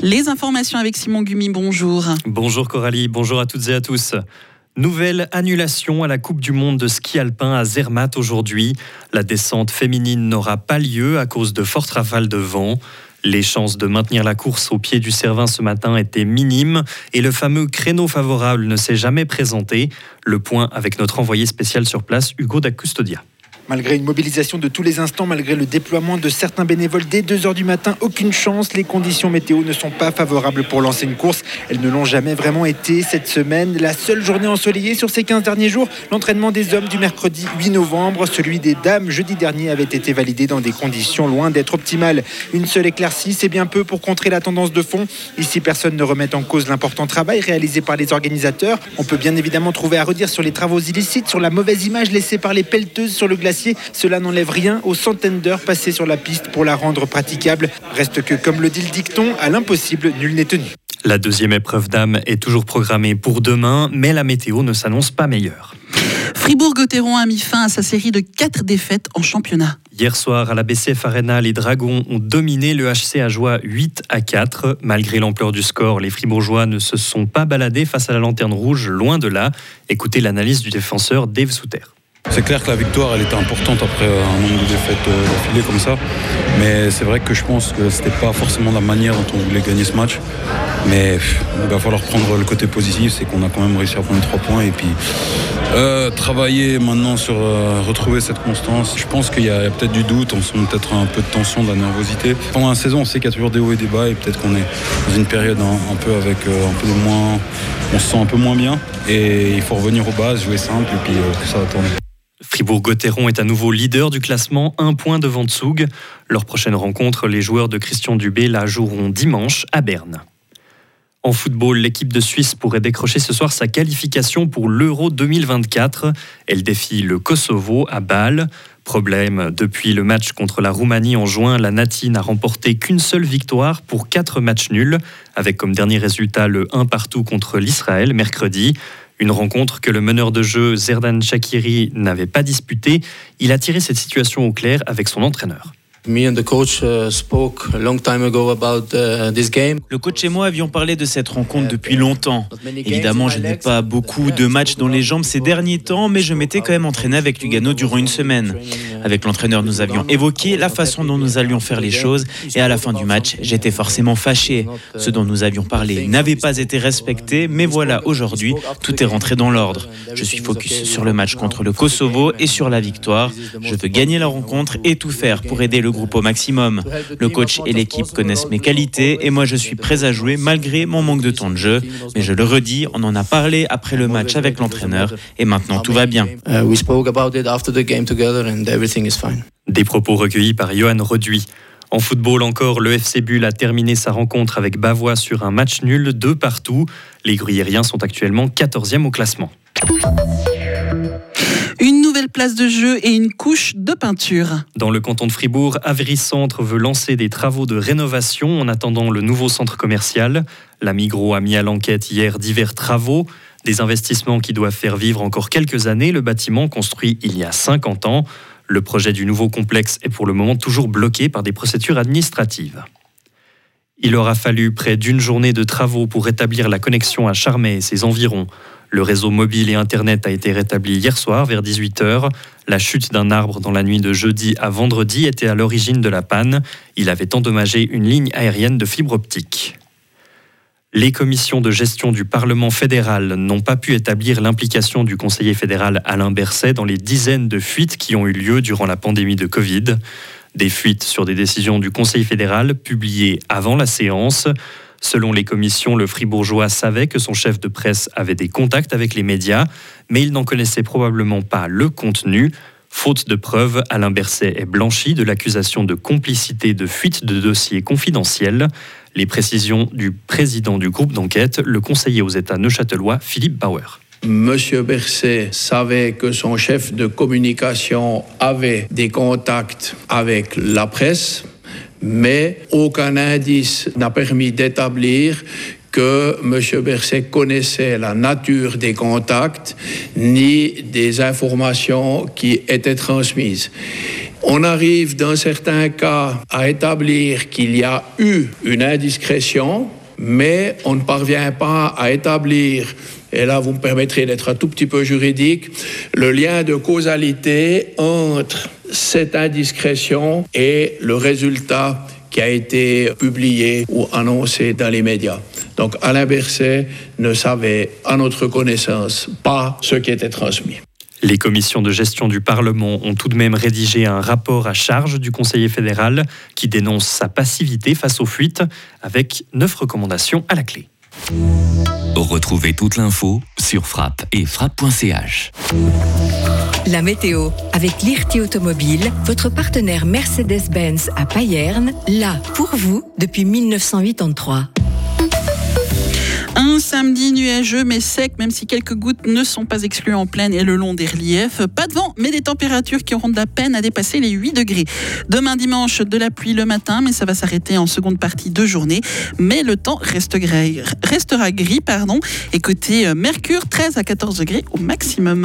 Les informations avec Simon Gumi, bonjour. Bonjour Coralie, bonjour à toutes et à tous. Nouvelle annulation à la Coupe du Monde de ski alpin à Zermatt aujourd'hui. La descente féminine n'aura pas lieu à cause de fortes rafales de vent. Les chances de maintenir la course au pied du Cervin ce matin étaient minimes et le fameux créneau favorable ne s'est jamais présenté. Le point avec notre envoyé spécial sur place, Hugo da Custodia. Malgré une mobilisation de tous les instants, malgré le déploiement de certains bénévoles dès 2h du matin, aucune chance. Les conditions météo ne sont pas favorables pour lancer une course. Elles ne l'ont jamais vraiment été cette semaine. La seule journée ensoleillée sur ces 15 derniers jours, l'entraînement des hommes du mercredi 8 novembre, celui des dames jeudi dernier avait été validé dans des conditions loin d'être optimales. Une seule éclaircie, c'est bien peu pour contrer la tendance de fond. Ici, personne ne remet en cause l'important travail réalisé par les organisateurs. On peut bien évidemment trouver à redire sur les travaux illicites, sur la mauvaise image laissée par les pelleteuses sur le glacier cela n'enlève rien aux centaines d'heures passées sur la piste pour la rendre praticable. Reste que, comme le dit le dicton, à l'impossible, nul n'est tenu. La deuxième épreuve d'âme est toujours programmée pour demain, mais la météo ne s'annonce pas meilleure. Fribourg-Gotteron a mis fin à sa série de quatre défaites en championnat. Hier soir, à la BCF Arena, les Dragons ont dominé le HC à Joie 8 à 4. Malgré l'ampleur du score, les Fribourgeois ne se sont pas baladés face à la lanterne rouge, loin de là. Écoutez l'analyse du défenseur Dave Souter. C'est clair que la victoire, elle était importante après un nombre de défaites euh, d'affilée comme ça. Mais c'est vrai que je pense que c'était pas forcément la manière dont on voulait gagner ce match. Mais il va falloir prendre le côté positif, c'est qu'on a quand même réussi à prendre trois points et puis euh, travailler maintenant sur euh, retrouver cette constance. Je pense qu'il y a, peut-être du doute, on sent peut-être un peu de tension, de la nervosité. Pendant la saison, on sait qu'il y a toujours des hauts et des bas et peut-être qu'on est dans une période un, peu avec un peu de moins, on se sent un peu moins bien et il faut revenir aux bases, jouer simple et puis ça va tourner. Fribourg-Gotteron est à nouveau leader du classement, un point devant Tsug. Leur prochaine rencontre, les joueurs de Christian Dubé la joueront dimanche à Berne. En football, l'équipe de Suisse pourrait décrocher ce soir sa qualification pour l'Euro 2024. Elle défie le Kosovo à Bâle. Problème, depuis le match contre la Roumanie en juin, la Nati n'a remporté qu'une seule victoire pour quatre matchs nuls, avec comme dernier résultat le 1 partout contre l'Israël mercredi. Une rencontre que le meneur de jeu Zerdan Shakiri n'avait pas disputée. Il a tiré cette situation au clair avec son entraîneur. Le coach et moi avions parlé de cette rencontre depuis longtemps. Évidemment, je n'ai pas beaucoup de matchs dans les jambes ces derniers temps, mais je m'étais quand même entraîné avec Lugano durant une semaine. Avec l'entraîneur, nous avions évoqué la façon dont nous allions faire les choses, et à la fin du match, j'étais forcément fâché. Ce dont nous avions parlé n'avait pas été respecté, mais voilà, aujourd'hui, tout est rentré dans l'ordre. Je suis focus sur le match contre le Kosovo et sur la victoire. Je veux gagner la rencontre et tout faire pour aider le groupe au maximum. Le coach et l'équipe connaissent mes qualités et moi je suis prêt à jouer malgré mon manque de temps de jeu. Mais je le redis, on en a parlé après le match avec l'entraîneur et maintenant tout va bien. Des propos recueillis par Johan Reduit. En football encore, le FC Bull a terminé sa rencontre avec Bavois sur un match nul, deux partout. Les Gruyériens sont actuellement 14e au classement. Une nouvelle place de jeu et une couche de peinture. Dans le canton de Fribourg, Avery Centre veut lancer des travaux de rénovation en attendant le nouveau centre commercial. La Migros a mis à l'enquête hier divers travaux. Des investissements qui doivent faire vivre encore quelques années le bâtiment construit il y a 50 ans. Le projet du nouveau complexe est pour le moment toujours bloqué par des procédures administratives. Il aura fallu près d'une journée de travaux pour rétablir la connexion à Charmey et ses environs. Le réseau mobile et Internet a été rétabli hier soir vers 18h. La chute d'un arbre dans la nuit de jeudi à vendredi était à l'origine de la panne. Il avait endommagé une ligne aérienne de fibre optique. Les commissions de gestion du Parlement fédéral n'ont pas pu établir l'implication du conseiller fédéral Alain Berset dans les dizaines de fuites qui ont eu lieu durant la pandémie de Covid. Des fuites sur des décisions du Conseil fédéral publiées avant la séance. Selon les commissions, le fribourgeois savait que son chef de presse avait des contacts avec les médias, mais il n'en connaissait probablement pas le contenu. Faute de preuves, Alain Berset est blanchi de l'accusation de complicité de fuite de dossiers confidentiels. Les précisions du président du groupe d'enquête, le conseiller aux États neuchâtelois, Philippe Bauer. Monsieur Berset savait que son chef de communication avait des contacts avec la presse mais aucun indice n'a permis d'établir que M. Berset connaissait la nature des contacts ni des informations qui étaient transmises. On arrive dans certains cas à établir qu'il y a eu une indiscrétion, mais on ne parvient pas à établir et là vous me permettrez d'être un tout petit peu juridique, le lien de causalité entre cette indiscrétion et le résultat qui a été publié ou annoncé dans les médias. Donc Alain Berset ne savait, à notre connaissance, pas ce qui était transmis. Les commissions de gestion du Parlement ont tout de même rédigé un rapport à charge du conseiller fédéral qui dénonce sa passivité face aux fuites avec neuf recommandations à la clé. Retrouvez toute l'info sur frappe et frappe.ch. La météo avec l'IRT Automobile, votre partenaire Mercedes-Benz à Payerne, là pour vous depuis 1983. Un samedi nuageux mais sec, même si quelques gouttes ne sont pas exclues en plaine et le long des reliefs. Pas de vent, mais des températures qui auront de la peine à dépasser les 8 degrés. Demain dimanche, de la pluie le matin, mais ça va s'arrêter en seconde partie de journée. Mais le temps restera gris. Pardon. Et côté euh, Mercure, 13 à 14 degrés au maximum.